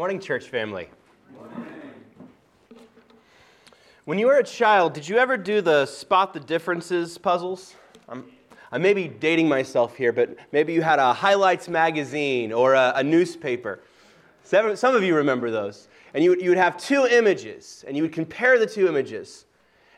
Morning, church family. When you were a child, did you ever do the spot the differences puzzles? I'm, I may be dating myself here, but maybe you had a highlights magazine or a, a newspaper. Some, some of you remember those. And you, you would have two images, and you would compare the two images.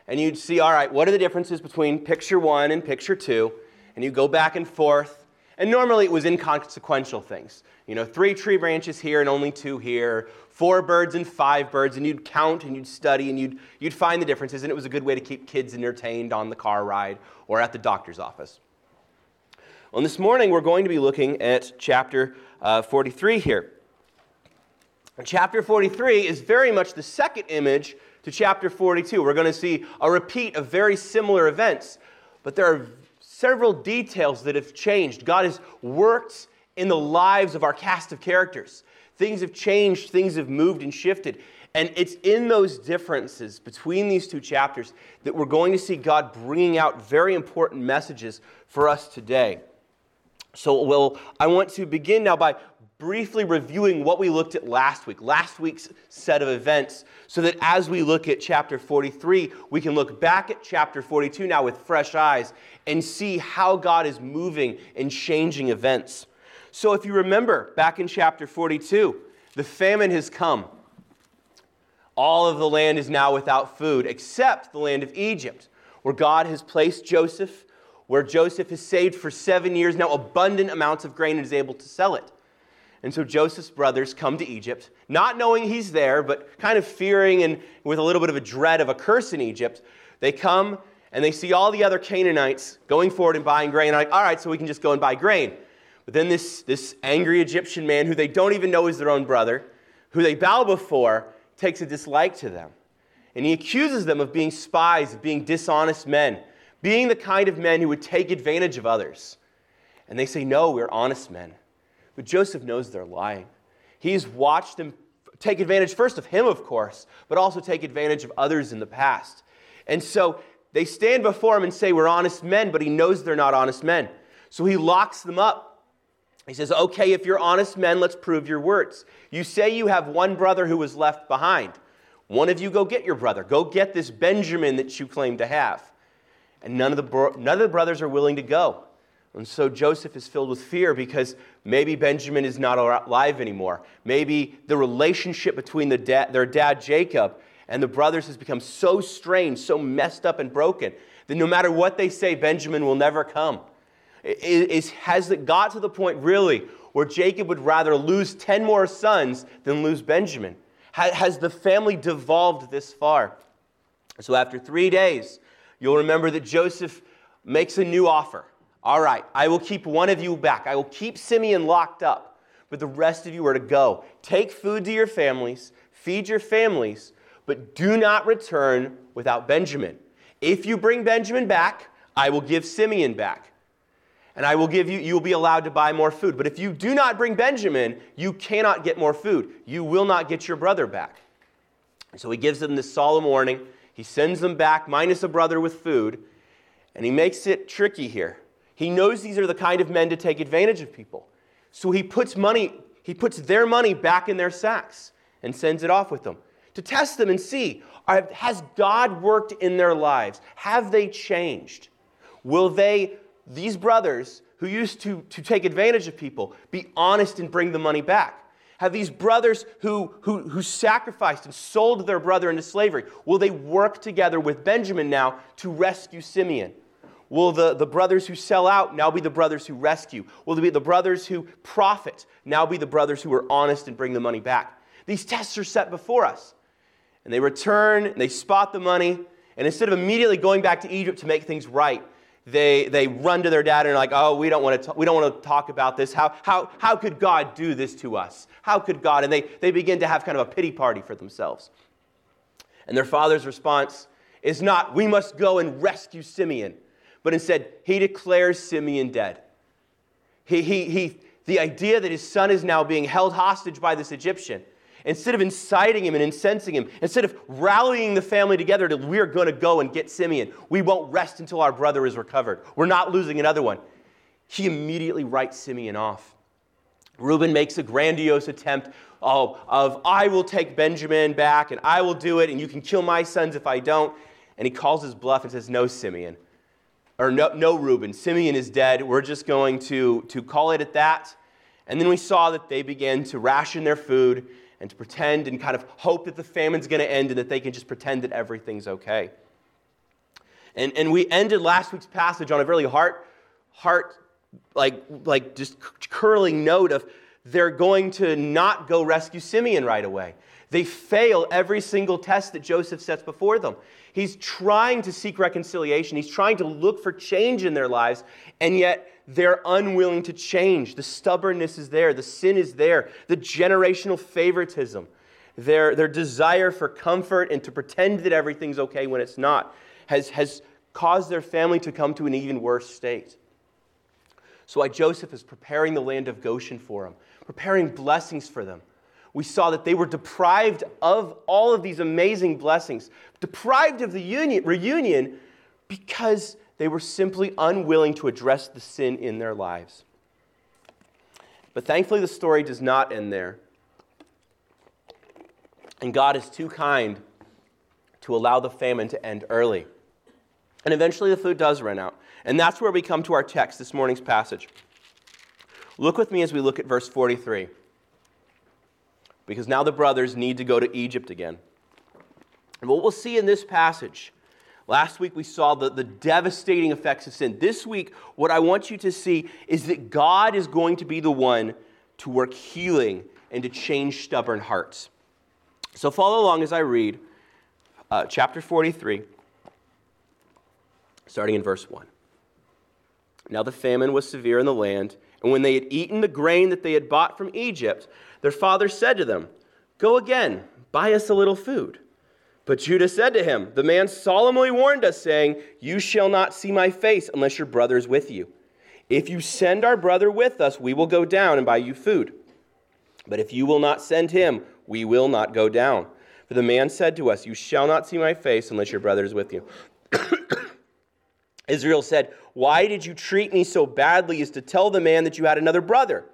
And you'd see, all right, what are the differences between picture one and picture two? And you go back and forth. And normally it was inconsequential things. You know, three tree branches here and only two here, four birds and five birds, and you'd count and you'd study and you'd, you'd find the differences, and it was a good way to keep kids entertained on the car ride or at the doctor's office. Well, this morning we're going to be looking at chapter uh, 43 here. Chapter 43 is very much the second image to chapter 42. We're going to see a repeat of very similar events, but there are several details that have changed. God has worked in the lives of our cast of characters. Things have changed, things have moved and shifted. And it's in those differences between these two chapters that we're going to see God bringing out very important messages for us today. So, well, I want to begin now by briefly reviewing what we looked at last week, last week's set of events, so that as we look at chapter 43, we can look back at chapter 42 now with fresh eyes and see how God is moving and changing events. So, if you remember back in chapter 42, the famine has come. All of the land is now without food, except the land of Egypt, where God has placed Joseph, where Joseph has saved for seven years now abundant amounts of grain and is able to sell it. And so Joseph's brothers come to Egypt, not knowing he's there, but kind of fearing and with a little bit of a dread of a curse in Egypt. They come and they see all the other Canaanites going forward and buying grain. They're like, all right, so we can just go and buy grain. But then this, this angry Egyptian man, who they don't even know is their own brother, who they bow before, takes a dislike to them. And he accuses them of being spies, of being dishonest men, being the kind of men who would take advantage of others. And they say, no, we're honest men. But Joseph knows they're lying. He's watched them take advantage first of him, of course, but also take advantage of others in the past. And so they stand before him and say, We're honest men, but he knows they're not honest men. So he locks them up. He says, Okay, if you're honest men, let's prove your words. You say you have one brother who was left behind. One of you go get your brother. Go get this Benjamin that you claim to have. And none of the, bro- none of the brothers are willing to go. And so Joseph is filled with fear because maybe Benjamin is not alive anymore. Maybe the relationship between the da- their dad Jacob and the brothers has become so strained, so messed up and broken that no matter what they say, Benjamin will never come. Is, has it got to the point really where Jacob would rather lose 10 more sons than lose Benjamin? Has the family devolved this far? So after three days, you'll remember that Joseph makes a new offer. All right, I will keep one of you back. I will keep Simeon locked up, but the rest of you are to go. Take food to your families, feed your families, but do not return without Benjamin. If you bring Benjamin back, I will give Simeon back. And I will give you, you will be allowed to buy more food. But if you do not bring Benjamin, you cannot get more food. You will not get your brother back. So he gives them this solemn warning. He sends them back, minus a brother with food. And he makes it tricky here. He knows these are the kind of men to take advantage of people. So he puts money, he puts their money back in their sacks and sends it off with them to test them and see has God worked in their lives? Have they changed? Will they, these brothers who used to, to take advantage of people, be honest and bring the money back? Have these brothers who, who, who sacrificed and sold their brother into slavery, will they work together with Benjamin now to rescue Simeon? Will the, the brothers who sell out now be the brothers who rescue? Will they be the brothers who profit now be the brothers who are honest and bring the money back? These tests are set before us. And they return, and they spot the money, and instead of immediately going back to Egypt to make things right, they, they run to their dad and are like, oh, we don't want to, we don't want to talk about this. How, how, how could God do this to us? How could God? And they, they begin to have kind of a pity party for themselves. And their father's response is not, we must go and rescue Simeon but instead, he declares Simeon dead. He, he, he, the idea that his son is now being held hostage by this Egyptian, instead of inciting him and incensing him, instead of rallying the family together to, we're going to go and get Simeon, we won't rest until our brother is recovered. We're not losing another one. He immediately writes Simeon off. Reuben makes a grandiose attempt of, of, I will take Benjamin back and I will do it, and you can kill my sons if I don't. And he calls his bluff and says, No, Simeon. Or no, no Reuben. Simeon is dead. We're just going to, to call it at that. And then we saw that they began to ration their food and to pretend and kind of hope that the famine's going to end and that they can just pretend that everything's okay. And, and we ended last week's passage on a really heart, heart like, like just curling note of they're going to not go rescue Simeon right away. They fail every single test that Joseph sets before them. He's trying to seek reconciliation, he's trying to look for change in their lives, and yet they're unwilling to change. The stubbornness is there, the sin is there, the generational favoritism, their, their desire for comfort and to pretend that everything's okay when it's not has, has caused their family to come to an even worse state. So, why Joseph is preparing the land of Goshen for them, preparing blessings for them. We saw that they were deprived of all of these amazing blessings, deprived of the union, reunion because they were simply unwilling to address the sin in their lives. But thankfully, the story does not end there. And God is too kind to allow the famine to end early. And eventually, the food does run out. And that's where we come to our text, this morning's passage. Look with me as we look at verse 43. Because now the brothers need to go to Egypt again. And what we'll see in this passage, last week we saw the, the devastating effects of sin. This week, what I want you to see is that God is going to be the one to work healing and to change stubborn hearts. So follow along as I read uh, chapter 43, starting in verse 1. Now the famine was severe in the land, and when they had eaten the grain that they had bought from Egypt, their father said to them, Go again, buy us a little food. But Judah said to him, The man solemnly warned us, saying, You shall not see my face unless your brother is with you. If you send our brother with us, we will go down and buy you food. But if you will not send him, we will not go down. For the man said to us, You shall not see my face unless your brother is with you. Israel said, Why did you treat me so badly as to tell the man that you had another brother?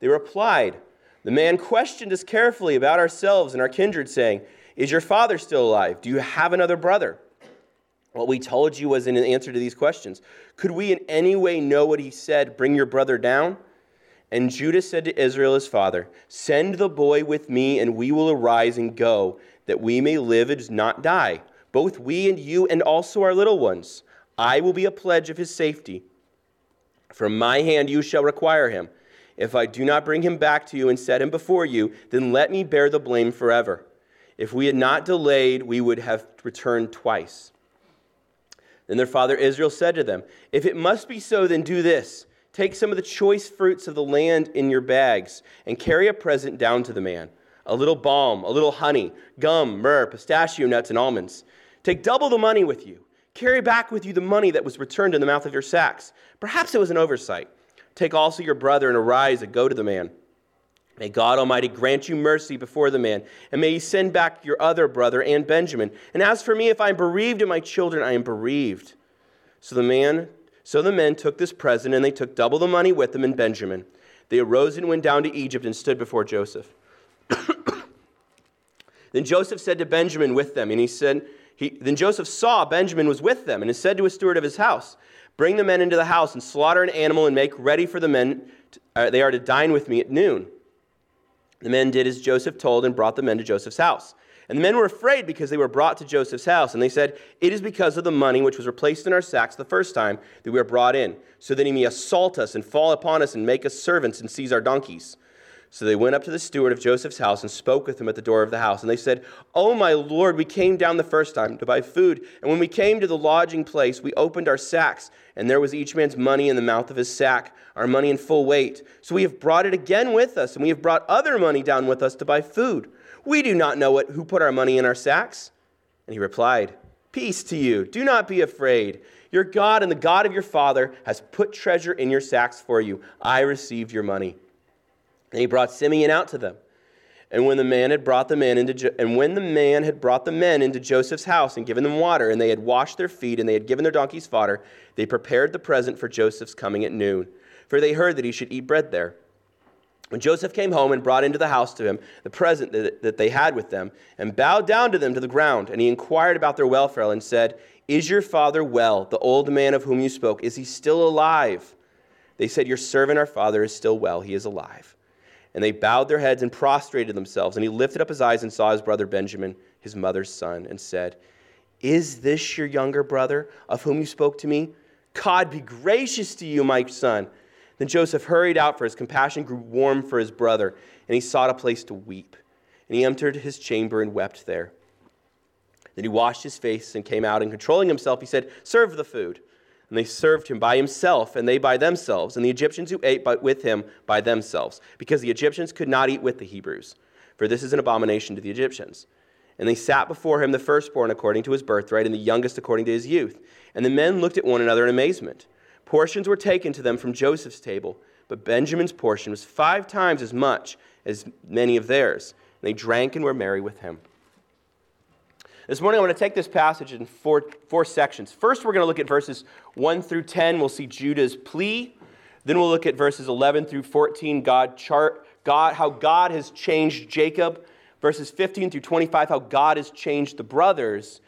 They replied, The man questioned us carefully about ourselves and our kindred, saying, Is your father still alive? Do you have another brother? What we told you was in answer to these questions. Could we in any way know what he said, Bring your brother down? And Judah said to Israel his father, Send the boy with me, and we will arise and go, that we may live and not die, both we and you, and also our little ones. I will be a pledge of his safety. From my hand you shall require him. If I do not bring him back to you and set him before you, then let me bear the blame forever. If we had not delayed, we would have returned twice. Then their father Israel said to them, If it must be so, then do this. Take some of the choice fruits of the land in your bags and carry a present down to the man a little balm, a little honey, gum, myrrh, pistachio nuts, and almonds. Take double the money with you Carry back with you the money that was returned in the mouth of your sacks. Perhaps it was an oversight. Take also your brother and arise and go to the man. May God Almighty grant you mercy before the man, and may he send back your other brother and Benjamin. And as for me, if I am bereaved of my children, I am bereaved. So the man, so the men took this present, and they took double the money with them and Benjamin. They arose and went down to Egypt and stood before Joseph. then Joseph said to Benjamin with them, and he said, he, then Joseph saw Benjamin was with them and he said to a steward of his house, Bring the men into the house and slaughter an animal and make ready for the men. To, uh, they are to dine with me at noon. The men did as Joseph told and brought the men to Joseph's house. And the men were afraid because they were brought to Joseph's house. And they said, It is because of the money which was replaced in our sacks the first time that we are brought in, so that he may assault us and fall upon us and make us servants and seize our donkeys. So they went up to the steward of Joseph's house and spoke with him at the door of the house. And they said, Oh, my Lord, we came down the first time to buy food. And when we came to the lodging place, we opened our sacks, and there was each man's money in the mouth of his sack, our money in full weight. So we have brought it again with us, and we have brought other money down with us to buy food. We do not know what, who put our money in our sacks. And he replied, Peace to you. Do not be afraid. Your God and the God of your father has put treasure in your sacks for you. I received your money. And he brought Simeon out to them. And when the man had brought the men into jo- and when the man had brought the men into Joseph's house and given them water, and they had washed their feet and they had given their donkeys fodder, they prepared the present for Joseph's coming at noon, for they heard that he should eat bread there. When Joseph came home and brought into the house to him the present that, that they had with them, and bowed down to them to the ground, and he inquired about their welfare and said, Is your father well, the old man of whom you spoke? Is he still alive? They said, Your servant, our father, is still well. He is alive. And they bowed their heads and prostrated themselves. And he lifted up his eyes and saw his brother Benjamin, his mother's son, and said, Is this your younger brother, of whom you spoke to me? God be gracious to you, my son. Then Joseph hurried out, for his compassion grew warm for his brother, and he sought a place to weep. And he entered his chamber and wept there. Then he washed his face and came out, and controlling himself, he said, Serve the food. And they served him by himself, and they by themselves, and the Egyptians who ate with him by themselves, because the Egyptians could not eat with the Hebrews, for this is an abomination to the Egyptians. And they sat before him the firstborn according to his birthright, and the youngest according to his youth. And the men looked at one another in amazement. Portions were taken to them from Joseph's table, but Benjamin's portion was five times as much as many of theirs. And they drank and were merry with him. This morning, I'm going to take this passage in four, four sections. First, we're going to look at verses 1 through 10. We'll see Judah's plea. Then we'll look at verses 11 through 14, God chart, God, how God has changed Jacob. Verses 15 through 25, how God has changed the brothers.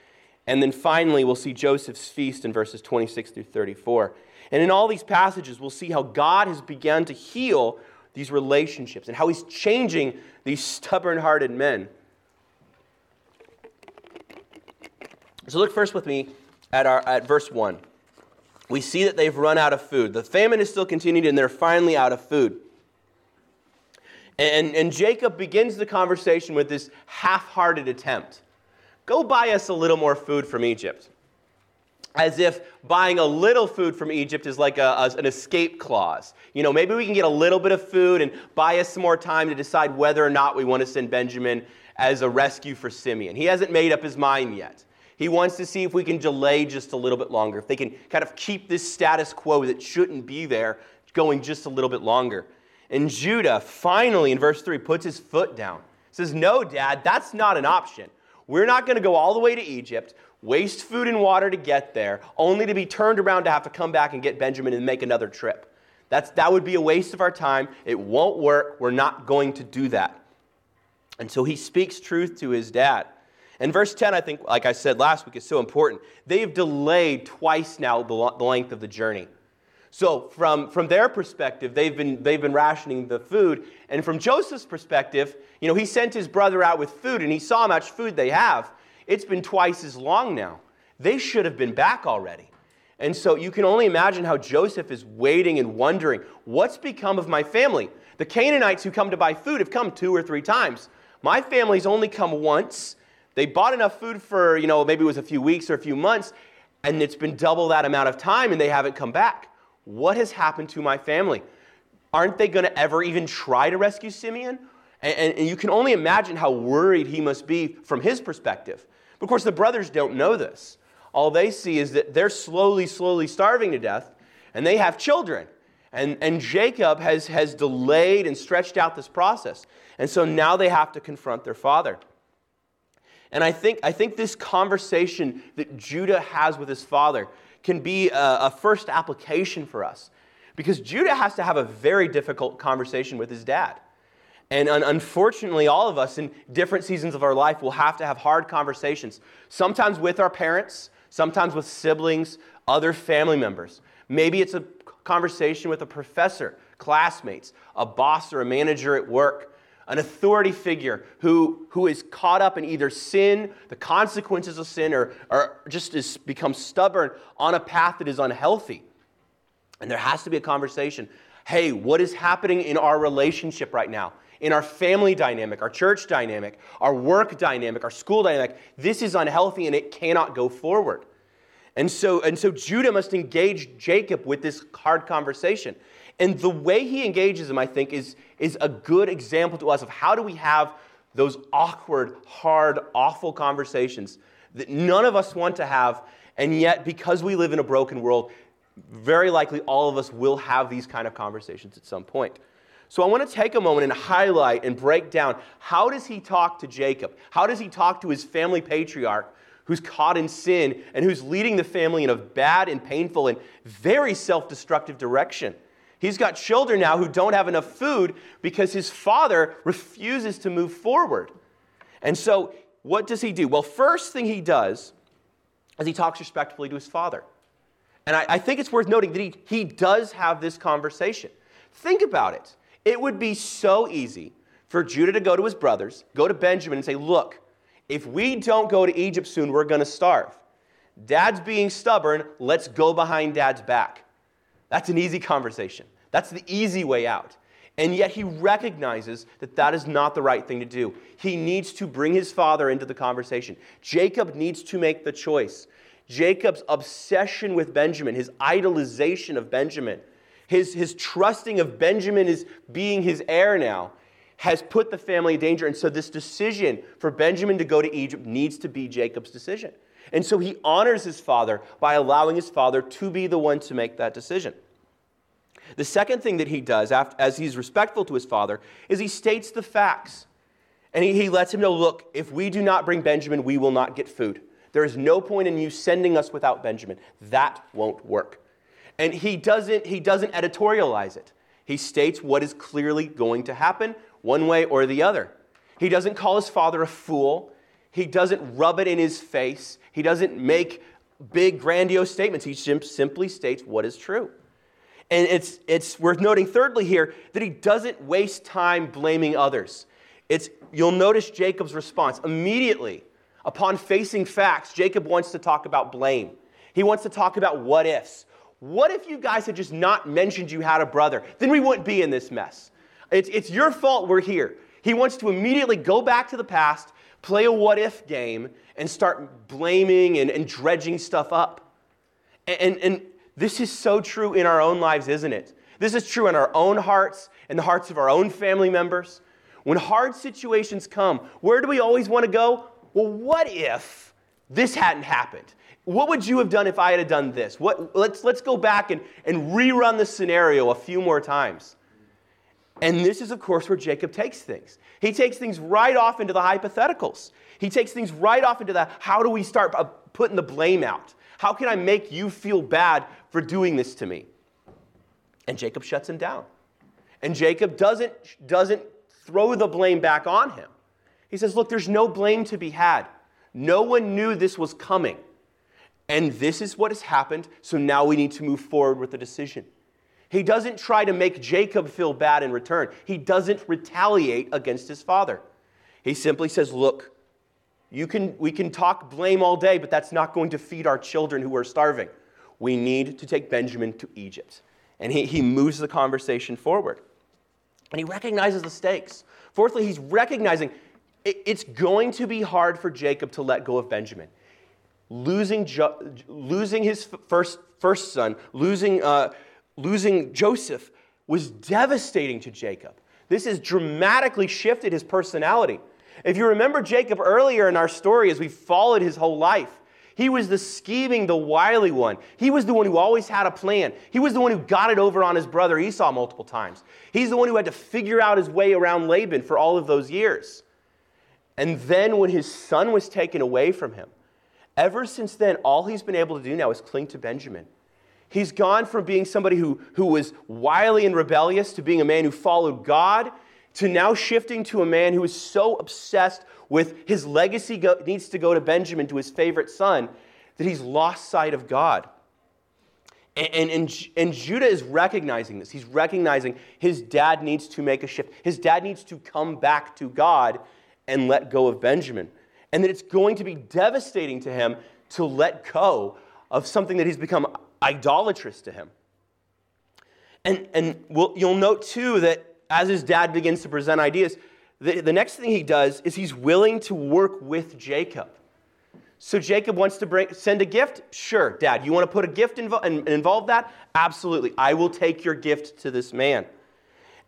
And then finally, we'll see Joseph's feast in verses 26 through 34. And in all these passages, we'll see how God has begun to heal these relationships and how He's changing these stubborn hearted men. So, look first with me at, our, at verse 1. We see that they've run out of food. The famine is still continuing, and they're finally out of food. And, and Jacob begins the conversation with this half hearted attempt Go buy us a little more food from Egypt as if buying a little food from Egypt is like a, a, an escape clause. You know, maybe we can get a little bit of food and buy us some more time to decide whether or not we want to send Benjamin as a rescue for Simeon. He hasn't made up his mind yet. He wants to see if we can delay just a little bit longer, if they can kind of keep this status quo that shouldn't be there going just a little bit longer. And Judah finally, in verse 3, puts his foot down. Says, No, Dad, that's not an option. We're not going to go all the way to Egypt waste food and water to get there, only to be turned around to have to come back and get Benjamin and make another trip. That's, that would be a waste of our time. It won't work. We're not going to do that. And so he speaks truth to his dad. And verse 10, I think, like I said last week, is so important. They've delayed twice now the, the length of the journey. So, from, from their perspective, they've been, they've been rationing the food. And from Joseph's perspective, you know, he sent his brother out with food and he saw how much food they have. It's been twice as long now. They should have been back already. And so you can only imagine how Joseph is waiting and wondering, what's become of my family? The Canaanites who come to buy food have come two or three times. My family's only come once. They bought enough food for, you know, maybe it was a few weeks or a few months, and it's been double that amount of time and they haven't come back. What has happened to my family? Aren't they going to ever even try to rescue Simeon? And, and, you can only imagine how worried he must be from his perspective. Of course, the brothers don't know this. All they see is that they're slowly, slowly starving to death, and they have children. And, and Jacob has, has delayed and stretched out this process. And so now they have to confront their father. And I think, I think this conversation that Judah has with his father can be a, a first application for us. Because Judah has to have a very difficult conversation with his dad. And unfortunately, all of us in different seasons of our life will have to have hard conversations, sometimes with our parents, sometimes with siblings, other family members. Maybe it's a conversation with a professor, classmates, a boss or a manager at work, an authority figure who, who is caught up in either sin, the consequences of sin, or, or just has become stubborn on a path that is unhealthy. And there has to be a conversation. Hey, what is happening in our relationship right now? in our family dynamic, our church dynamic, our work dynamic, our school dynamic. This is unhealthy and it cannot go forward. And so, and so Judah must engage Jacob with this hard conversation. And the way he engages him, I think, is, is a good example to us of how do we have those awkward, hard, awful conversations that none of us want to have. And yet, because we live in a broken world, very likely all of us will have these kind of conversations at some point. So I want to take a moment and highlight and break down how does he talk to Jacob? How does he talk to his family patriarch who's caught in sin and who's leading the family in a bad and painful and very self-destructive direction? He's got children now who don't have enough food because his father refuses to move forward. And so, what does he do? Well, first thing he does is he talks respectfully to his father. And I, I think it's worth noting that he, he does have this conversation. Think about it. It would be so easy for Judah to go to his brothers, go to Benjamin, and say, Look, if we don't go to Egypt soon, we're going to starve. Dad's being stubborn, let's go behind dad's back. That's an easy conversation. That's the easy way out. And yet he recognizes that that is not the right thing to do. He needs to bring his father into the conversation. Jacob needs to make the choice. Jacob's obsession with Benjamin, his idolization of Benjamin, his, his trusting of Benjamin as being his heir now, has put the family in danger. And so this decision for Benjamin to go to Egypt needs to be Jacob's decision. And so he honors his father by allowing his father to be the one to make that decision. The second thing that he does, as he's respectful to his father, is he states the facts. And he, he lets him know look, if we do not bring Benjamin, we will not get food. There is no point in you sending us without Benjamin. That won't work. And he doesn't, he doesn't editorialize it. He states what is clearly going to happen, one way or the other. He doesn't call his father a fool. He doesn't rub it in his face. He doesn't make big, grandiose statements. He simply states what is true. And it's, it's worth noting, thirdly, here, that he doesn't waste time blaming others. It's, you'll notice Jacob's response. Immediately, upon facing facts, Jacob wants to talk about blame. He wants to talk about what ifs. What if you guys had just not mentioned you had a brother? Then we wouldn't be in this mess. It's, it's your fault we're here. He wants to immediately go back to the past play a what if game and start blaming and, and dredging stuff up. And, and, this is so true in our own lives, isn't it? This is true in our own hearts and the hearts of our own family members. When hard situations come, where do we always want to go? Well, what if this hadn't happened? What would you have done if I had done this? What, let's, let's go back and, and rerun the scenario a few more times. And this is, of course, where Jacob takes things. He takes things right off into the hypotheticals. He takes things right off into the how do we start uh, putting the blame out? How can I make you feel bad for doing this to me? And Jacob shuts him down. And Jacob doesn't, doesn't throw the blame back on him. He says, Look, there's no blame to be had. No one knew this was coming. And this is what has happened, so now we need to move forward with the decision. He doesn't try to make Jacob feel bad in return. He doesn't retaliate against his father. He simply says, Look, you can, we can talk blame all day, but that's not going to feed our children who are starving. We need to take Benjamin to Egypt. And he, he moves the conversation forward. And he recognizes the stakes. Fourthly, he's recognizing it, it's going to be hard for Jacob to let go of Benjamin. Losing, jo- losing his first, first son, losing. Uh, losing Joseph was devastating to Jacob. This has dramatically shifted his personality. If you remember Jacob earlier in our story, as we followed his whole life, he was the scheming, the wily one. He was the one who always had a plan. He was the one who got it over on his brother Esau multiple times. He's the one who had to figure out his way around Laban for all of those years. And then when his son was taken away from him, ever since then, all he's been able to do now is cling to Benjamin. He's gone from being somebody who, who was wily and rebellious to being a man who followed God to now shifting to a man who is so obsessed with his legacy go, needs to go to Benjamin, to his favorite son, that he's lost sight of God. And, and, and, and, Judah is recognizing this. He's recognizing his dad needs to make a shift. His dad needs to come back to God and let go of Benjamin. And that it's going to be devastating to him to let go of something that he's become idolatrous to him. And, and we'll, you'll note too that as his dad begins to present ideas, the, the next thing he does is he's willing to work with Jacob. So Jacob wants to bring, send a gift? Sure, Dad. You want to put a gift invo- and involve that? Absolutely. I will take your gift to this man.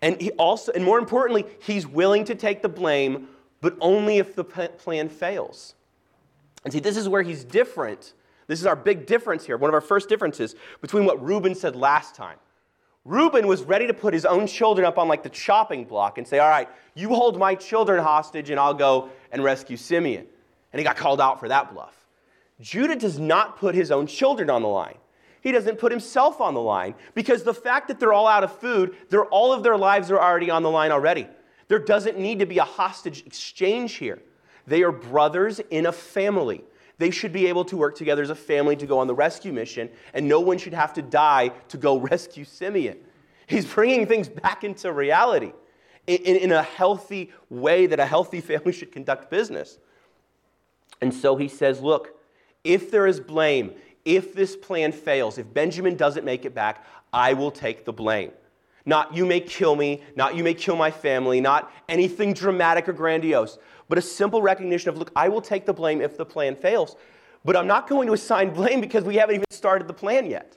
And he also, and more importantly, he's willing to take the blame, but only if the plan fails. And see, this is where he's different this is our big difference here, one of our first differences between what Reuben said last time. Reuben was ready to put his own children up on like the chopping block and say, All right, you hold my children hostage and I'll go and rescue Simeon. And he got called out for that bluff. Judah does not put his own children on the line. He doesn't put himself on the line because the fact that they're all out of food, they're, all of their lives are already on the line already. There doesn't need to be a hostage exchange here. They are brothers in a family. They should be able to work together as a family to go on the rescue mission, and no one should have to die to go rescue Simeon. He's bringing things back into reality in, in, in, a healthy way that a healthy family should conduct business. And so he says, Look, if there is blame, if this plan fails, if Benjamin doesn't make it back, I will take the blame. Not you may kill me, not you may kill my family, not anything dramatic or grandiose, but a simple recognition of, look, I will take the blame if the plan fails, but I'm not going to assign blame because we haven't even started the plan yet.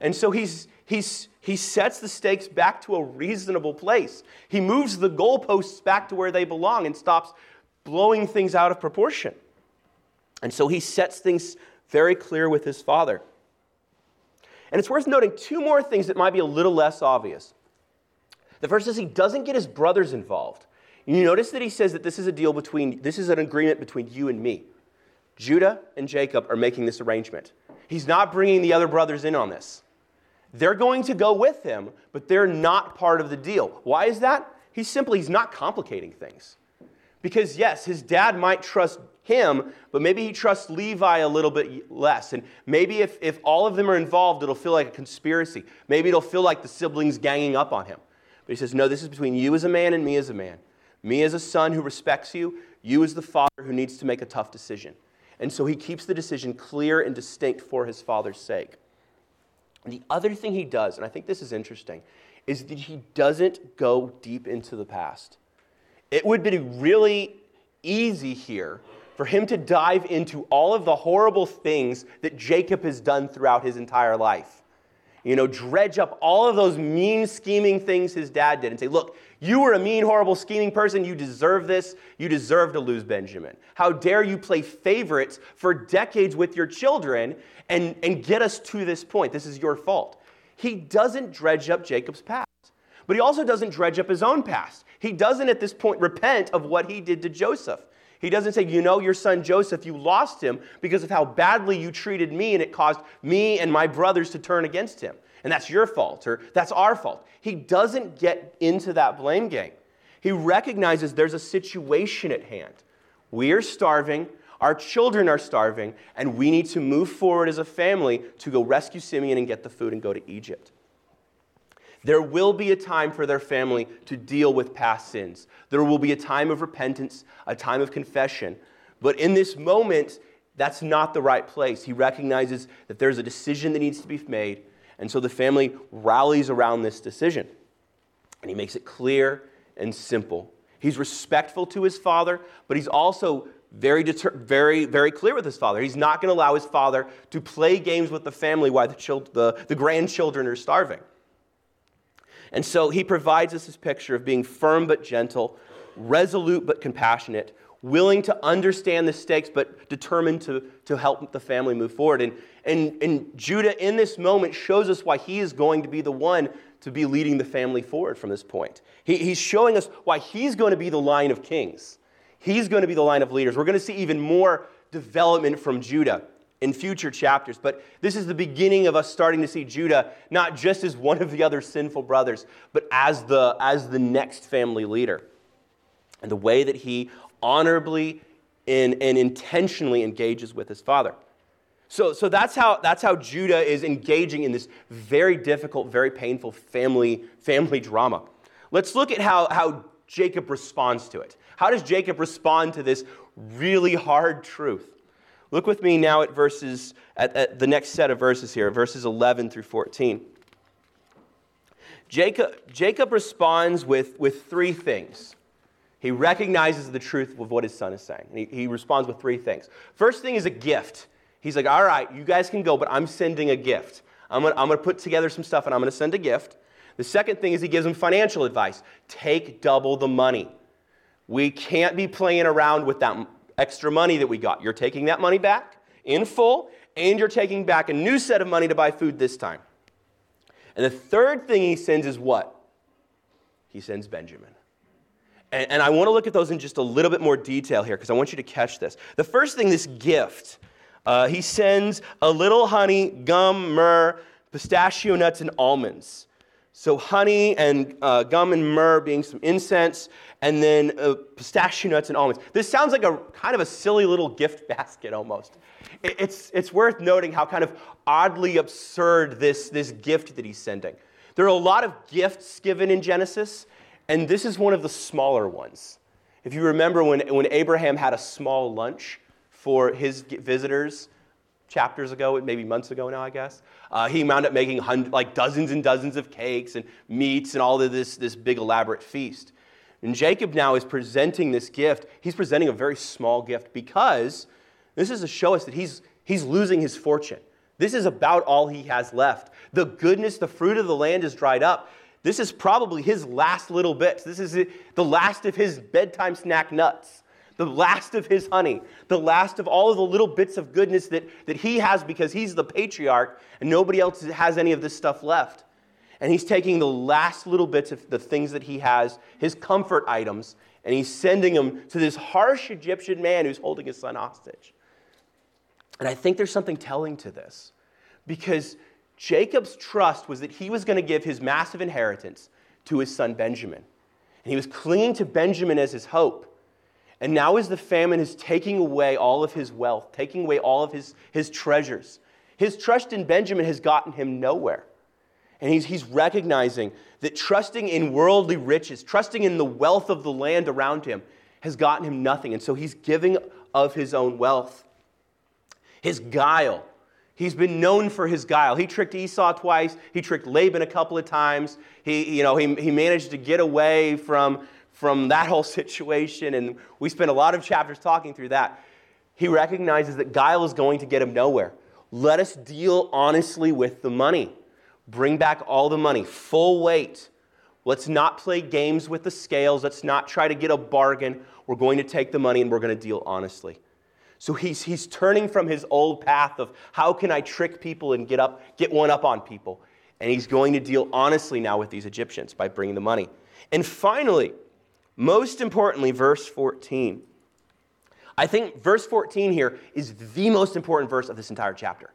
And so he's, he's, he sets the stakes back to a reasonable place. He moves the goalposts back to where they belong and stops blowing things out of proportion. And so he sets things very clear with his father. And it's worth noting two more things that might be a little less obvious. The first is he doesn't get his brothers involved. You notice that he says that this is a deal between, this is an agreement between you and me. Judah and Jacob are making this arrangement. He's not bringing the other brothers in on this. They're going to go with him, but they're not part of the deal. Why is that? He's simply he's not complicating things. Because yes, his dad might trust him, but maybe he trusts Levi a little bit less. And maybe if, if all of them are involved, it'll feel like a conspiracy. Maybe it'll feel like the siblings ganging up on him. But he says, No, this is between you as a man and me as a man. Me as a son who respects you, you as the father who needs to make a tough decision. And so he keeps the decision clear and distinct for his father's sake. The other thing he does, and I think this is interesting, is that he doesn't go deep into the past. It would be really easy here for him to dive into all of the horrible things that Jacob has done throughout his entire life. You know, dredge up all of those mean, scheming things his dad did and say, Look, you were a mean, horrible, scheming person. You deserve this. You deserve to lose Benjamin. How dare you play favorites for decades with your children and, and get us to this point? This is your fault. He doesn't dredge up Jacob's past, but he also doesn't dredge up his own past. He doesn't at this point repent of what he did to Joseph. He doesn't say, You know, your son Joseph, you lost him because of how badly you treated me, and it caused me and my brothers to turn against him. And that's your fault, or that's our fault. He doesn't get into that blame game. He recognizes there's a situation at hand. We are starving, our children are starving, and we need to move forward as a family to go rescue Simeon and get the food and go to Egypt. There will be a time for their family to deal with past sins. There will be a time of repentance, a time of confession. But in this moment, that's not the right place. He recognizes that there's a decision that needs to be made, and so the family rallies around this decision. And he makes it clear and simple. He's respectful to his father, but he's also very, deter- very, very clear with his father. He's not going to allow his father to play games with the family while the, chil- the, the grandchildren are starving. And so he provides us this picture of being firm but gentle, resolute but compassionate, willing to understand the stakes but determined to, to help the family move forward. And, and, and Judah, in this moment, shows us why he is going to be the one to be leading the family forward from this point. He, he's showing us why he's going to be the line of kings. He's going to be the line of leaders. We're going to see even more development from Judah in future chapters. But this is the beginning of us starting to see Judah not just as one of the other sinful brothers, but as the, as the next family leader. And the way that he honorably and, and intentionally engages with his father. So, so that's, how, that's how Judah is engaging in this very difficult, very painful family, family drama. Let's look at how, how Jacob responds to it. How does Jacob respond to this really hard truth? Look with me now at verses, at, at the next set of verses here, verses 11 through 14. Jacob, Jacob responds with, with three things. He recognizes the truth of what his son is saying. He, he responds with three things. First thing is a gift. He's like, all right, you guys can go, but I'm sending a gift. I'm going I'm to put together some stuff and I'm going to send a gift. The second thing is he gives him financial advice take double the money. We can't be playing around with that extra money that we got. You're taking that money back in full, and you're taking back a new set of money to buy food this time. And the third thing he sends is what? He sends Benjamin. And, and I want to look at those in just a little bit more detail here because I want you to catch this. The first thing, this gift, Uh, he sends a little honey, gum, myrrh, pistachio nuts, and almonds. So, honey and uh, gum and myrrh being some incense, and then uh, pistachio nuts and almonds. This sounds like a kind of a silly little gift basket almost. It's, it's worth noting how kind of oddly absurd this, this gift that he's sending. There are a lot of gifts given in Genesis, and this is one of the smaller ones. If you remember when, when Abraham had a small lunch for his visitors, chapters ago, maybe months ago now, I guess. Uh, he wound up making hundred, like dozens and dozens of cakes and meats and all of this, this big elaborate feast. And Jacob now is presenting this gift. He's presenting a very small gift because this is to show us that he's, he's losing his fortune. This is about all he has left. The goodness, the fruit of the land is dried up. This is probably his last little bits. This is the last of his bedtime snack nuts the last of his honey, the last of all of the little bits of goodness that, that he has because he's the patriarch and nobody else has any of this stuff left. And he's taking the last little bits of the things that he has, his comfort items, and he's sending them to this harsh Egyptian man who's holding his son hostage. And I think there's something telling to this because Jacob's trust was that he was going to give his massive inheritance to his son Benjamin. And he was clinging to Benjamin as his hope. And now, as the famine is taking away all of his wealth, taking away all of his, his treasures, his trust in Benjamin has gotten him nowhere. And he's, he's recognizing that trusting in worldly riches, trusting in the wealth of the land around him, has gotten him nothing. And so he's giving of his own wealth. His guile. He's been known for his guile. He tricked Esau twice. He tricked Laban a couple of times. He, you know, he, he managed to get away from, from that whole situation, and we spent a lot of chapters talking through that. He recognizes that guile is going to get him nowhere. Let us deal honestly with the money. Bring back all the money, full weight. Let's not play games with the scales. Let's not try to get a bargain. We're going to take the money and we're going to deal honestly. So he's, he's turning from his old path of how can I trick people and get, up, get one up on people. And he's going to deal honestly now with these Egyptians by bringing the money. And finally, most importantly, verse 14. I think verse 14 here is the most important verse of this entire chapter.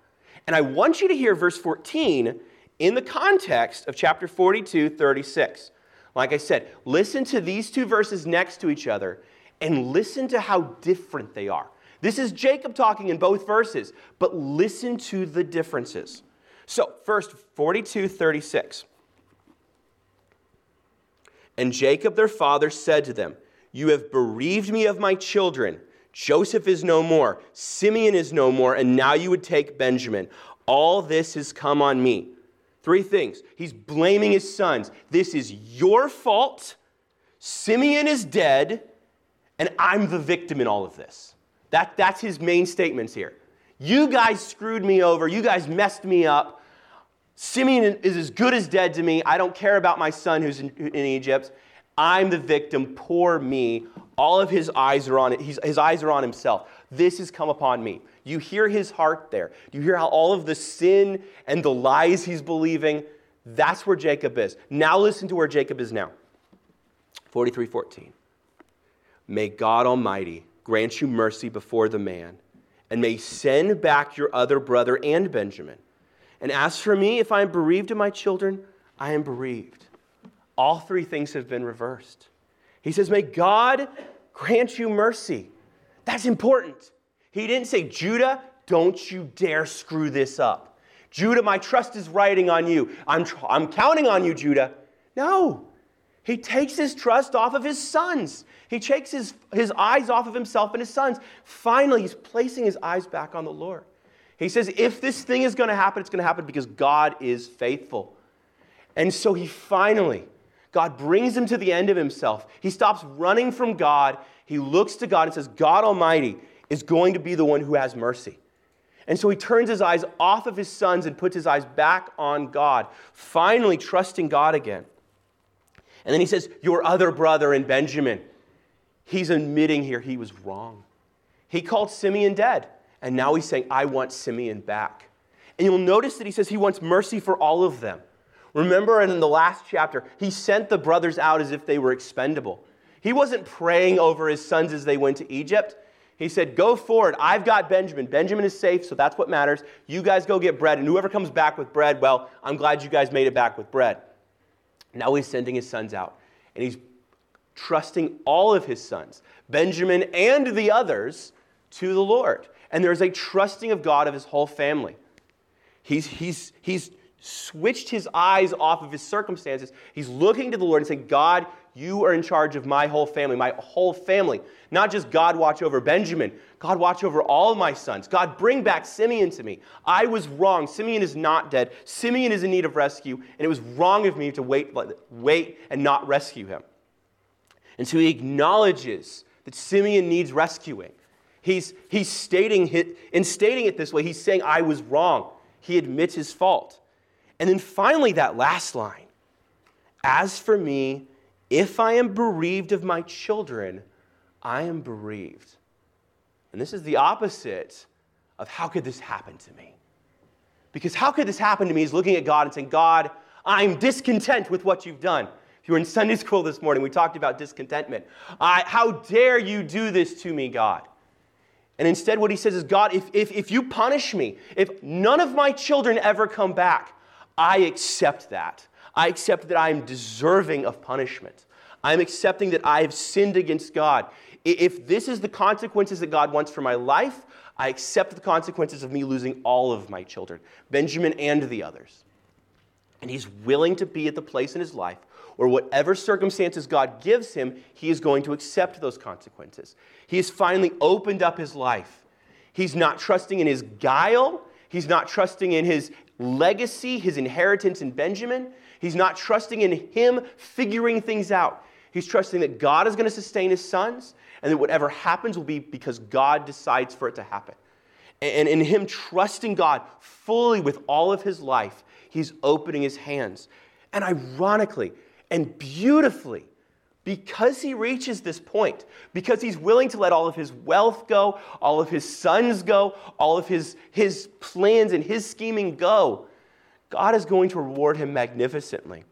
And I want you to hear verse 14 in the context of chapter 42, 36. Like I said, listen to these two verses next to each other and listen to how different they are. This is Jacob talking in both verses, but listen to the differences. So, first, 42, 36. And Jacob their father said to them, You have bereaved me of my children. Joseph is no more, Simeon is no more, and now you would take Benjamin. All this has come on me. Three things. He's blaming his sons. This is your fault. Simeon is dead, and I'm the victim in all of this. That, that's his main statements here. You guys screwed me over. You guys messed me up. Simeon is as good as dead to me. I don't care about my son who's in, in Egypt. I'm the victim. Poor me. All of his eyes are on it. He's, his eyes are on himself. This has come upon me. You hear his heart there. You hear how all of the sin and the lies he's believing. That's where Jacob is. Now listen to where Jacob is now. 43:14. May God Almighty grant you mercy before the man, and may send back your other brother and Benjamin and as for me, if I am bereaved of my children, I am bereaved. All three things have been reversed. He says, May God grant you mercy. That's important. He didn't say, Judah, don't you dare screw this up. Judah, my trust is riding on you. I'm, tr- I'm counting on you, Judah. No. He takes his trust off of his sons. He takes his, his eyes off of himself and his sons. Finally, he's placing his eyes back on the Lord. He says, if this thing is going to happen, it's going to happen because God is faithful. And so he finally, God brings him to the end of himself. He stops running from God. He looks to God and says, God Almighty is going to be the one who has mercy. And so he turns his eyes off of his sons and puts his eyes back on God, finally trusting God again. And then he says, Your other brother in Benjamin. He's admitting here he was wrong. He called Simeon dead. And now he's saying, I want Simeon back. And you'll notice that he says he wants mercy for all of them. Remember in the last chapter, he sent the brothers out as if they were expendable. He wasn't praying over his sons as they went to Egypt. He said, Go forward. I've got Benjamin. Benjamin is safe, so that's what matters. You guys go get bread, and whoever comes back with bread, well, I'm glad you guys made it back with bread. Now he's sending his sons out, and he's trusting all of his sons, Benjamin and the others, to the Lord. And there's a trusting of God of his whole family. He's, he's, he's switched his eyes off of his circumstances. He's looking to the Lord and saying, God, you are in charge of my whole family, my whole family. Not just God watch over Benjamin, God watch over all my sons. God, bring back Simeon to me. I was wrong. Simeon is not dead. Simeon is in need of rescue, and it was wrong of me to wait, wait and not rescue him. And so he acknowledges that Simeon needs rescuing. He's, he's stating, it, in stating it this way, he's saying, I was wrong. He admits his fault. And then finally, that last line As for me, if I am bereaved of my children, I am bereaved. And this is the opposite of how could this happen to me? Because how could this happen to me is looking at God and saying, God, I'm discontent with what you've done. If you were in Sunday school this morning, we talked about discontentment. I, how dare you do this to me, God? And instead, what he says is, God, if, if, if you punish me, if none of my children ever come back, I accept that. I accept that I am deserving of punishment. I'm accepting that I have sinned against God. If this is the consequences that God wants for my life, I accept the consequences of me losing all of my children, Benjamin and the others. And he's willing to be at the place in his life or whatever circumstances God gives him, he is going to accept those consequences. He has finally opened up his life. He's not trusting in his guile, he's not trusting in his legacy, his inheritance in Benjamin. He's not trusting in him figuring things out. He's trusting that God is going to sustain his sons and that whatever happens will be because God decides for it to happen. And in him trusting God fully with all of his life, he's opening his hands. And ironically, and beautifully because he reaches this point, because he's willing to let all of his wealth go, all of his sons go, all of his, his plans and his scheming go, God is going to reward him magnificently.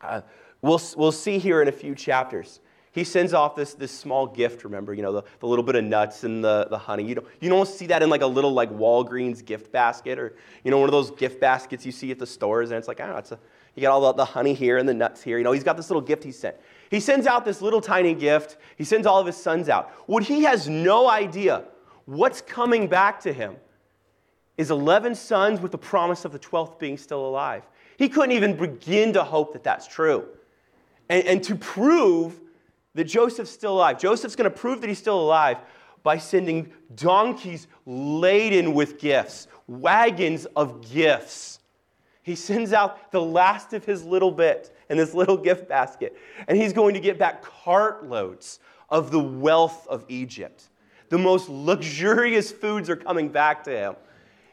Uh, we'll, we'll see here in a few chapters. He sends off this, this small gift, remember, you know, the, the little bit of nuts and the, the honey. You don't, you don't see that in like a little like Walgreens gift basket or, you know, one of those gift baskets you see at the stores and it's like, I don't know, it's a, you got all the, the honey here and the nuts here. You know, he's got this little gift he sent. He sends out this little tiny gift. He sends all of his sons out. What he has no idea what's coming back to him is 11 sons with the promise of the 12th being still alive. He couldn't even begin to hope that that's true. And, and to prove that Joseph's still alive, Joseph's going to prove that he's still alive by sending donkeys laden with gifts, wagons of gifts he sends out the last of his little bit in this little gift basket, and he's going to get back cartloads of the wealth of Egypt. The most luxurious foods are coming back to him.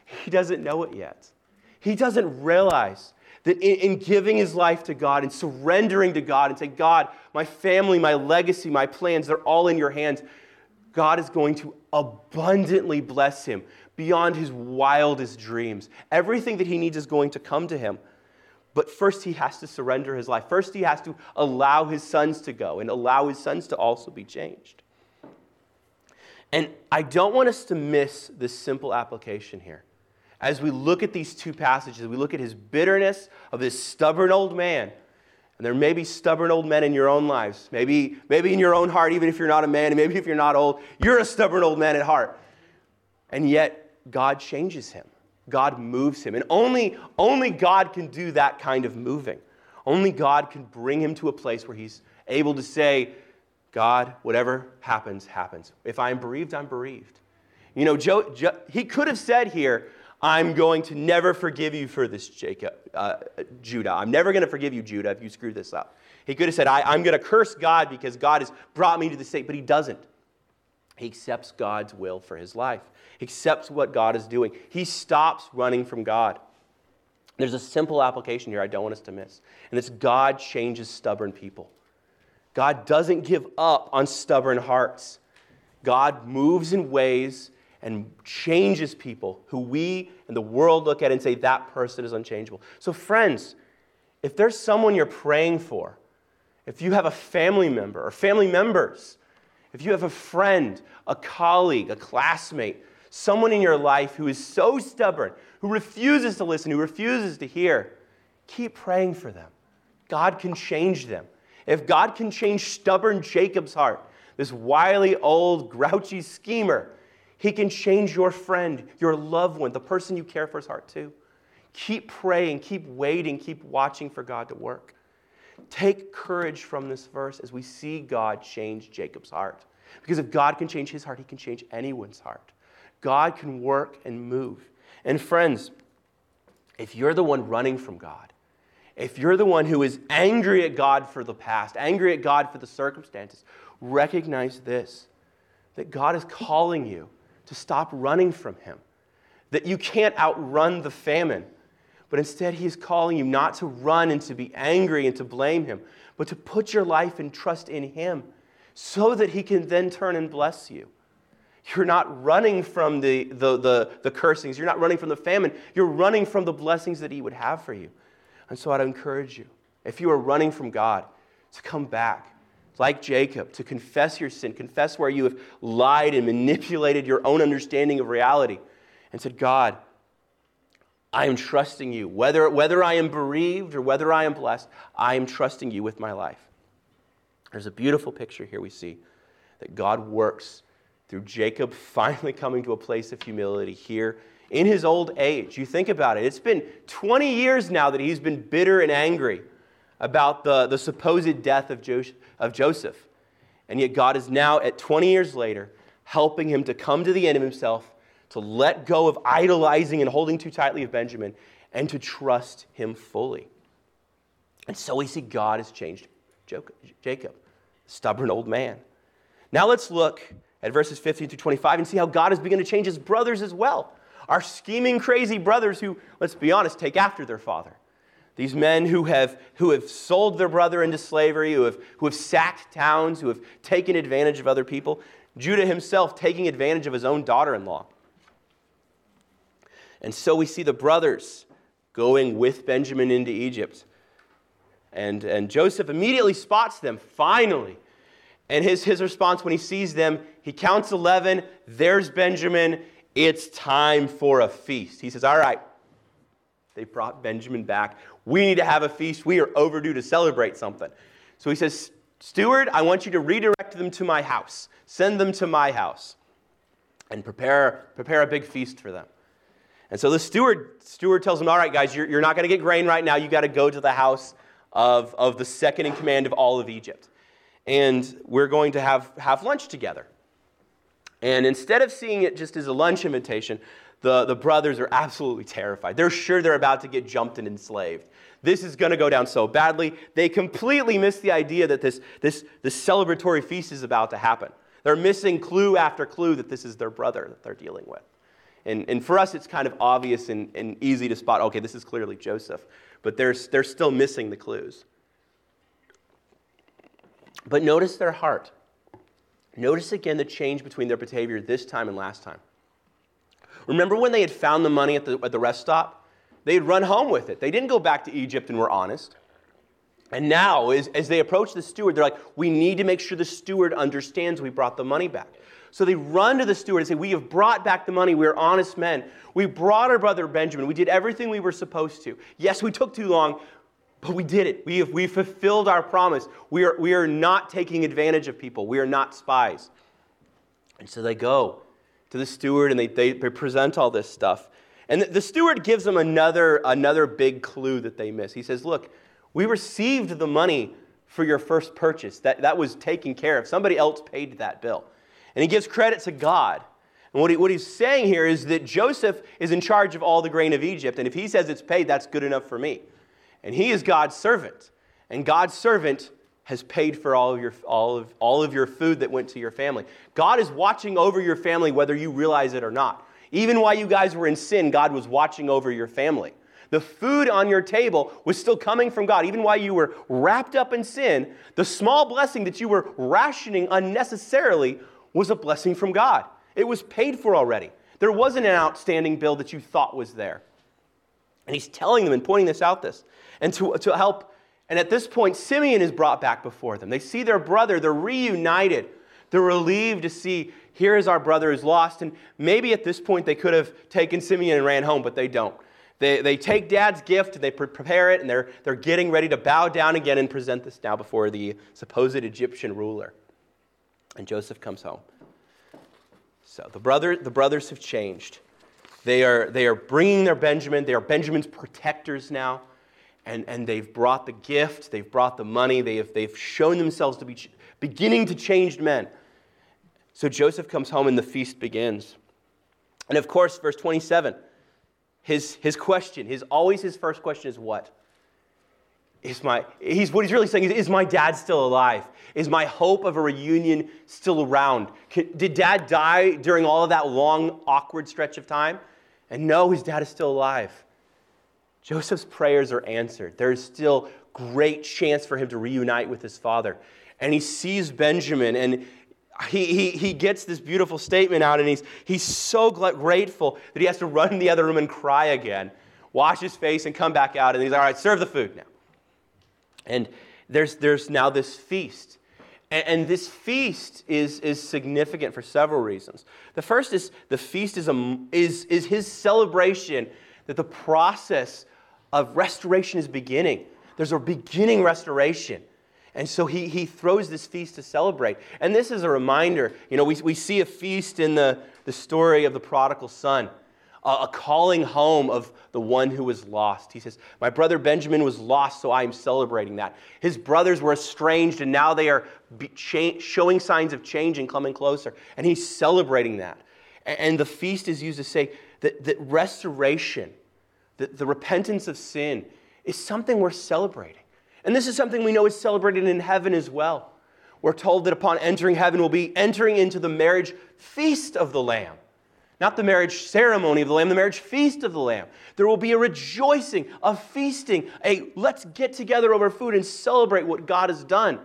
He doesn't know it yet. He doesn't realize that in, in, giving his life to God and surrendering to God and saying, God, my family, my legacy, my plans, they're all in your hands, God is going to abundantly bless him beyond his wildest dreams. Everything that he needs is going to come to him. But first, he has to surrender his life. First, he has to allow his sons to go and allow his sons to also be changed. And I don't want us to miss this simple application here. As we look at these two passages, we look at his bitterness of this stubborn old man. And there may be stubborn old men in your own lives. Maybe, maybe in your own heart, even if you're not a man, and maybe if you're not old, you're a stubborn old man at heart. And yet, God changes him. God moves him. And only, only God can do that kind of moving. Only God can bring him to a place where he's able to say, God, whatever happens, happens. If I'm bereaved, I'm bereaved. You know, Joe, Joe, he could have said here, I'm going to never forgive you for this, Jacob, uh, Judah. I'm never going to forgive you, Judah, if you screw this up. He could have said, I, I'm going to curse God because God has brought me to the state, but he doesn't. He accepts God's will for his life He accepts what God is doing. He stops running from God. There's a simple application here I don't want us to miss, and it's God changes stubborn people. God doesn't give up on stubborn hearts. God moves in ways and changes people who we and the world look at and say, that person is unchangeable. So, friends, if there's someone you're praying for, if you have a family member or family members if you have a friend, a colleague, a classmate, someone in your life who is so stubborn, who refuses to listen, who refuses to hear, keep praying for them. God can change them. If God can change stubborn Jacob's heart, this wily, old, grouchy schemer, he can change your friend, your loved one, the person you care for's heart too. Keep praying, keep waiting, keep watching for God to work. Take courage from this verse as we see God change Jacob's heart. Because if God can change his heart, he can change anyone's heart. God can work and move. And friends, if you're the one running from God, if you're the one who is angry at God for the past, angry at God for the circumstances, recognize this that God is calling you to stop running from Him, that you can't outrun the famine, but instead He is calling you not to run and to be angry and to blame Him, but to put your life and trust in Him so that He can then turn and bless you. You're not running from the, the, the, the cursings, you're not running from the famine, you're running from the blessings that He would have for you. And so I'd encourage you, if you are running from God, to come back. Like Jacob, to confess your sin, confess where you have lied and manipulated your own understanding of reality, and said, God, I am trusting you. Whether, whether I am bereaved or whether I am blessed, I am trusting you with my life. There's a beautiful picture here we see that God works through Jacob finally coming to a place of humility here in his old age. You think about it, it's been 20 years now that he's been bitter and angry about the, the supposed death of, jo- of Joseph. And yet, God is now, at 20 years later, helping him to come to the end of himself, to let go of idolizing and holding too tightly of Benjamin, and to trust him fully. And so we see God has changed Jacob, stubborn old man. Now let's look at verses 15 through 25 and see how God is beginning to change his brothers as well. Our scheming, crazy brothers who, let's be honest, take after their father. These men who have, who have sold their brother into slavery, who have, who have sacked towns, who have taken advantage of other people. Judah himself taking advantage of his own daughter in law. And so we see the brothers going with Benjamin into Egypt. And, and Joseph immediately spots them, finally. And his, his response when he sees them, he counts 11. There's Benjamin. It's time for a feast. He says, All right, they brought Benjamin back. We need to have a feast. We are overdue to celebrate something. So he says, Steward, I want you to redirect them to my house. Send them to my house and prepare, prepare a big feast for them. And so the steward, steward tells him, All right, guys, you're, you're not going to get grain right now. you got to go to the house of, of the second in command of all of Egypt. And we're going to have, have lunch together. And instead of seeing it just as a lunch invitation, the, the brothers are absolutely terrified. They're sure they're about to get jumped and enslaved. This is going to go down so badly. They completely miss the idea that this, this, this celebratory feast is about to happen. They're missing clue after clue that this is their brother that they're dealing with. And, and for us, it's kind of obvious and, and easy to spot okay, this is clearly Joseph. But they're, they're still missing the clues. But notice their heart. Notice again the change between their behavior this time and last time. Remember when they had found the money at the, at the rest stop? They had run home with it. They didn't go back to Egypt and were honest. And now, as, as they approach the steward, they're like, we need to make sure the steward understands we brought the money back. So they run to the steward and say, We have brought back the money. We're honest men. We brought our brother Benjamin. We did everything we were supposed to. Yes, we took too long, but we did it. We have we fulfilled our promise. We are, we are not taking advantage of people, we are not spies. And so they go to the steward and they, they, they present all this stuff. And the, the steward gives them another, another big clue that they miss. He says, Look, we received the money for your first purchase. That, that was taken care of. Somebody else paid that bill. And he gives credit to God. And what, he, what he's saying here is that Joseph is in charge of all the grain of Egypt. And if he says it's paid, that's good enough for me. And he is God's servant. And God's servant has paid for all of, your, all, of, all of your food that went to your family. God is watching over your family whether you realize it or not. Even while you guys were in sin, God was watching over your family. The food on your table was still coming from God. Even while you were wrapped up in sin, the small blessing that you were rationing unnecessarily was a blessing from God. It was paid for already. There wasn't an outstanding bill that you thought was there. And he's telling them and pointing this out this. And to, to help and at this point, Simeon is brought back before them. They see their brother, they're reunited. They're relieved to see here is our brother who's lost. And maybe at this point they could have taken Simeon and ran home, but they don't. They, they take dad's gift and they prepare it, and they're, they're getting ready to bow down again and present this now before the supposed Egyptian ruler. And Joseph comes home. So the, brother, the brothers have changed. They are, they are bringing their Benjamin. They are Benjamin's protectors now. And, and they've brought the gift, they've brought the money, they have, they've shown themselves to be ch- beginning to changed men. So Joseph comes home and the feast begins. And of course, verse 27, his, his question, his always his first question is what? Is my, he's, what he's really saying is, is my dad still alive? Is my hope of a reunion still around? Did dad die during all of that long, awkward stretch of time? And no, his dad is still alive. Joseph's prayers are answered. There's still great chance for him to reunite with his father. And he sees Benjamin, and he, he, he gets this beautiful statement out, and he's, he's so grateful that he has to run in the other room and cry again, wash his face, and come back out. And he's like, All right, serve the food now. And there's, there's now this feast. And, and this feast is, is significant for several reasons. The first is the feast is, a, is, is his celebration that the process of restoration is beginning. There's a beginning restoration. And so he, he throws this feast to celebrate. And this is a reminder. You know, we, we see a feast in the, the story of the prodigal son, a, calling home of the one who was lost. He says, My brother Benjamin was lost, so I am celebrating that. His brothers were estranged, and now they are showing signs of change and coming closer. And he's celebrating that. And, and the feast is used to say that, that restoration, that the repentance of sin, is something we're celebrating. And this is something we know is celebrated in heaven as well. We're told that upon entering heaven, we'll be entering into the marriage feast of the Lamb. Not the marriage ceremony of the Lamb, the marriage feast of the Lamb. There will be a rejoicing, a feasting, a let's get together over food and celebrate what God has done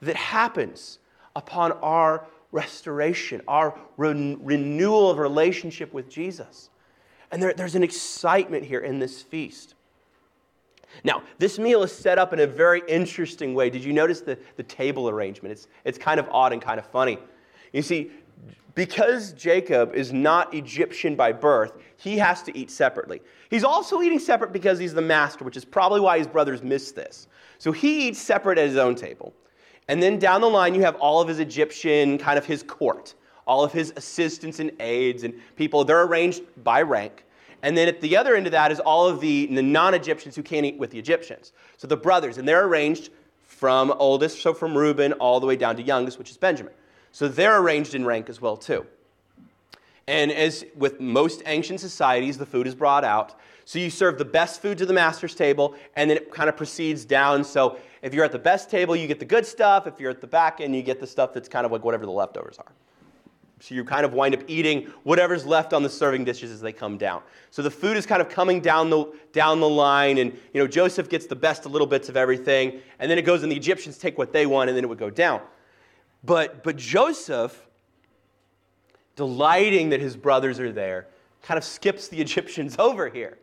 that happens upon our restoration, our re- renewal of relationship with Jesus. And there, there's an excitement here in this feast. Now, this meal is set up in a very interesting way. Did you notice the, the table arrangement? It's, it's kind of odd and kind of funny. You see, because Jacob is not Egyptian by birth, he has to eat separately. He's also eating separate because he's the master, which is probably why his brothers missed this. So he eats separate at his own table. And then down the line, you have all of his Egyptian, kind of his court, all of his assistants and aides and people. They're arranged by rank. And then at the other end of that is all of the, non Egyptians who can't eat with the Egyptians. So the brothers, and they're arranged from oldest, so from Reuben, all the way down to youngest, which is Benjamin. So they're arranged in rank as well, too. And as with most ancient societies, the food is brought out. So you serve the best food to the master's table, and then it kind of proceeds down. So if you're at the best table, you get the good stuff. If you're at the back end, you get the stuff that's kind of like whatever the leftovers are. So you kind of wind up eating whatever's left on the serving dishes as they come down. So the food is kind of coming down the, down the line, and you know, Joseph gets the best little bits of everything, and then it goes and the Egyptians take what they want, and then it would go down. But, but Joseph, delighting that his brothers are there, kind of skips the Egyptians over here.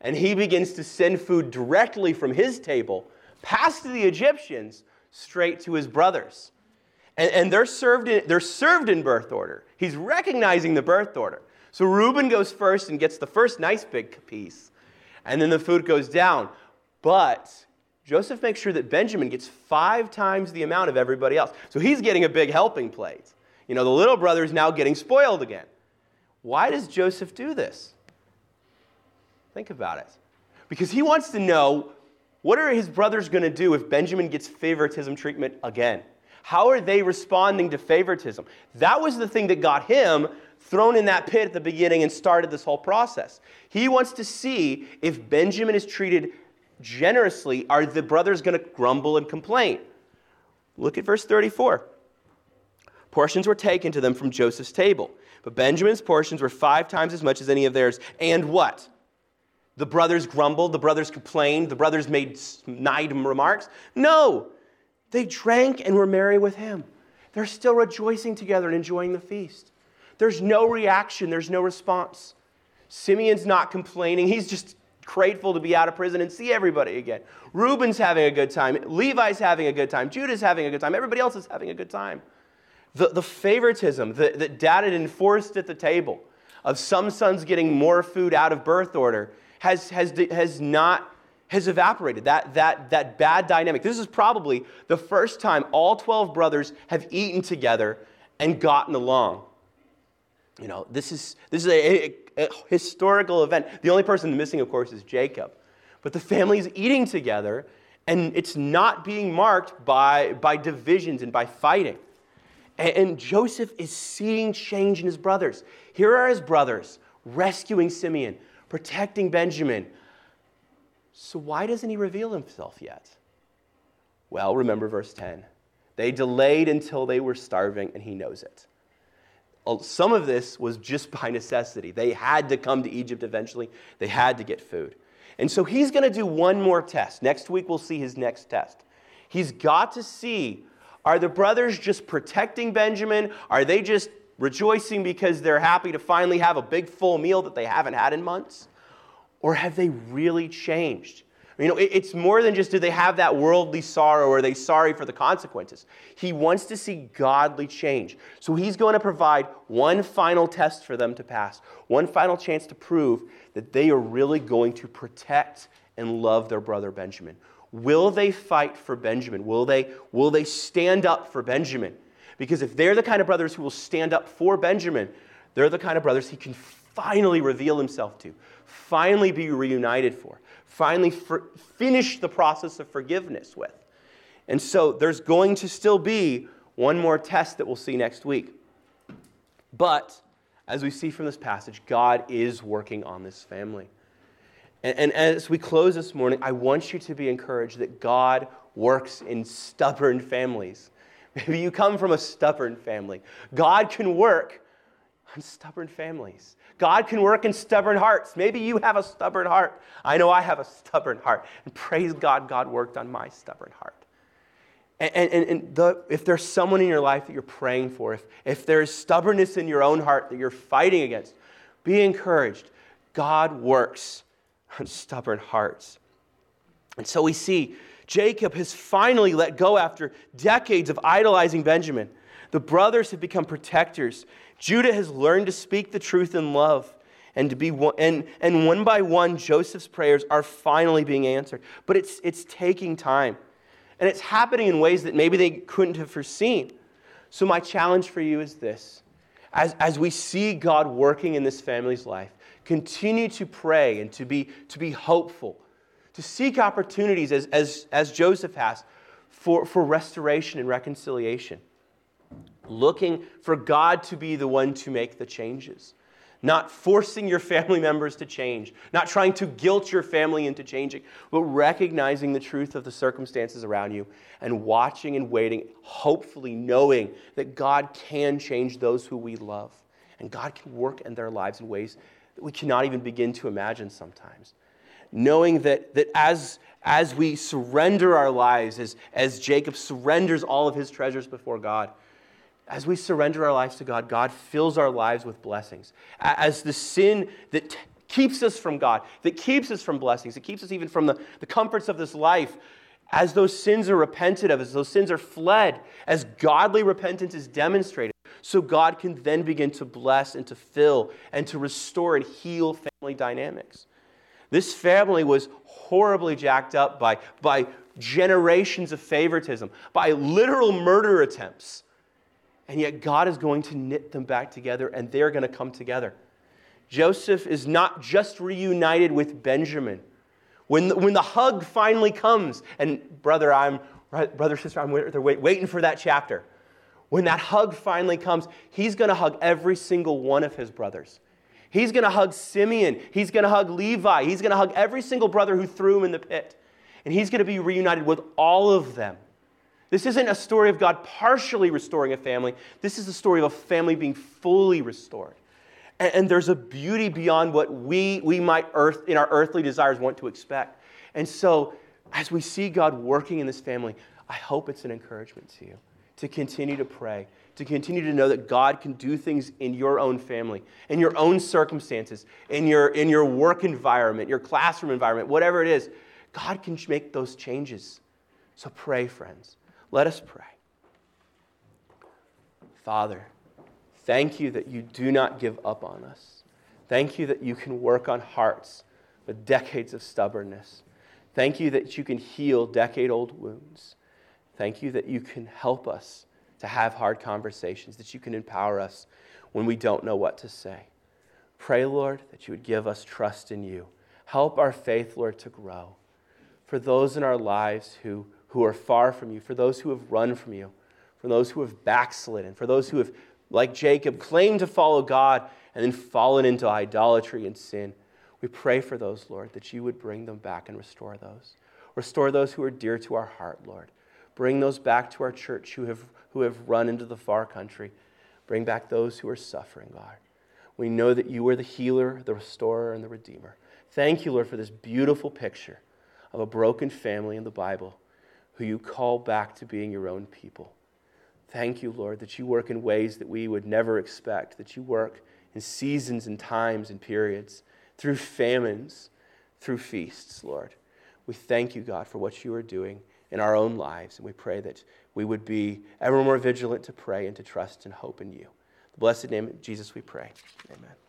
And he begins to send food directly from his table past the Egyptians straight to his brothers. And, and they're, served in, they're served in birth order. He's recognizing the birth order. So Reuben goes first and gets the first nice big piece. And then the food goes down. But Joseph makes sure that Benjamin gets five times the amount of everybody else. So he's getting a big helping plate. You know, the little brother is now getting spoiled again. Why does Joseph do this? Think about it. Because he wants to know what are his brothers going to do if Benjamin gets favoritism treatment again? How are they responding to favoritism? That was the thing that got him thrown in that pit at the beginning and started this whole process. He wants to see if Benjamin is treated generously, are the brothers going to grumble and complain? Look at verse 34. Portions were taken to them from Joseph's table, but Benjamin's portions were five times as much as any of theirs. And what? The brothers grumbled, the brothers complained, the brothers made snide remarks? No, they drank and were merry with him. They're still rejoicing together and enjoying the feast. There's no reaction, there's no response. Simeon's not complaining. He's just grateful to be out of prison and see everybody again. Reuben's having a good time. Levi's having a good time. Judah's having a good time. Everybody else is having a good time. the, the favoritism that, that dad had enforced at the table of some sons getting more food out of birth order has, has, has not has evaporated that, that, that bad dynamic this is probably the first time all 12 brothers have eaten together and gotten along you know this is, this is a, a, a historical event the only person missing of course is jacob but the family is eating together and it's not being marked by, by divisions and by fighting and Joseph is seeing change in his brothers. Here are his brothers rescuing Simeon, protecting Benjamin. So, why doesn't he reveal himself yet? Well, remember verse 10. They delayed until they were starving, and he knows it. Some of this was just by necessity. They had to come to Egypt eventually, they had to get food. And so he's going to do one more test. Next week, we'll see his next test. He's got to see are the brothers just protecting Benjamin? Are they just rejoicing because they're happy to finally have a big full meal that they haven't had in months? Or have they really changed? You know, it's more than just do they have that worldly sorrow or are they sorry for the consequences. He wants to see godly change. So he's going to provide one final test for them to pass, one final chance to prove that they are really going to protect and love their brother Benjamin. Will they fight for Benjamin? Will they, will they stand up for Benjamin? Because if they're the kind of brothers who will stand up for Benjamin, they're the kind of brothers he can finally reveal himself to, finally be reunited for, finally for, finish the process of forgiveness with. And so there's going to still be one more test that we'll see next week. But as we see from this passage, God is working on this family. And, and as we close this morning, I want you to be encouraged that God works in stubborn families. Maybe you come from a stubborn family. God can work on stubborn families. God can work in stubborn hearts. Maybe you have a stubborn heart. I know I have a stubborn heart. And praise God, God worked on my stubborn heart. And, and, and the, if there's someone in your life that you're praying for, if, if there's stubbornness in your own heart that you're fighting against, be encouraged. God works on stubborn hearts. And so we see Jacob has finally let go after decades of idolizing Benjamin. The brothers have become protectors. Judah has learned to speak the truth in love. And, to be one, and, and one by one, Joseph's prayers are finally being answered. But it's, it's taking time. And it's happening in ways that maybe they couldn't have foreseen. So, my challenge for you is this as, as we see God working in this family's life, continue to pray and to be, to be hopeful, to seek opportunities as, as, as Joseph has for, for restoration and reconciliation. Looking for God to be the one to make the changes. Not forcing your family members to change, not trying to guilt your family into changing, but recognizing the truth of the circumstances around you and watching and waiting, hopefully knowing that God can change those who we love and God can work in their lives in ways that we cannot even begin to imagine sometimes. Knowing that, that as, as we surrender our lives, as, as Jacob surrenders all of his treasures before God, as we surrender our lives to God, God fills our lives with blessings. As the sin that t- keeps us from God, that keeps us from blessings, that keeps us even from the, the comforts of this life, as those sins are repented of, as those sins are fled, as godly repentance is demonstrated, so God can then begin to bless and to fill and to restore and heal family dynamics. This family was horribly jacked up by, by generations of favoritism, by literal murder attempts. And yet God is going to knit them back together and they're going to come together. Joseph is not just reunited with Benjamin. When the, when the hug finally comes, and brother, I'm brother, sister, I'm waiting for that chapter when that hug finally comes, he's going to hug every single one of his brothers. He's going to hug Simeon. He's going to hug Levi. He's going to hug every single brother who threw him in the pit. And he's going to be reunited with all of them. This isn't a story of God partially restoring a family. This is the story of a family being fully restored. And, and there's a beauty beyond what we, we might earth, in our earthly desires want to expect. And so, as we see God working in this family, I hope it's an encouragement to you to continue to pray, to continue to know that God can do things in your own family, in your own circumstances, in your, in your work environment, your classroom environment, whatever it is. God can make those changes. So pray, friends. Let us pray. Father, thank you that you do not give up on us. Thank you that you can work on hearts with decades of stubbornness. Thank you that you can heal decade old wounds. Thank you that you can help us to have hard conversations, that you can empower us when we don't know what to say. Pray, Lord, that you would give us trust in you. Help our faith, Lord, to grow. For those in our lives who, who are far from you, for those who have run from you, for those who have backslidden, for those who have, like Jacob, claimed to follow God and then fallen into idolatry and sin, we pray for those, Lord, that you would bring them back and restore those. Restore those who are dear to our heart, Lord. Bring those back to our church who have, who have run into the far country. Bring back those who are suffering, God. We know that you are the healer, the restorer, and the redeemer. Thank you, Lord, for this beautiful picture of a broken family in the Bible who you call back to being your own people. Thank you, Lord, that you work in ways that we would never expect, that you work in seasons and times and periods, through famines, through feasts, Lord. We thank you, God, for what you are doing in our own lives, and we pray that we would be ever more vigilant to pray and to trust and hope in you. The blessed name of Jesus, we pray. Amen.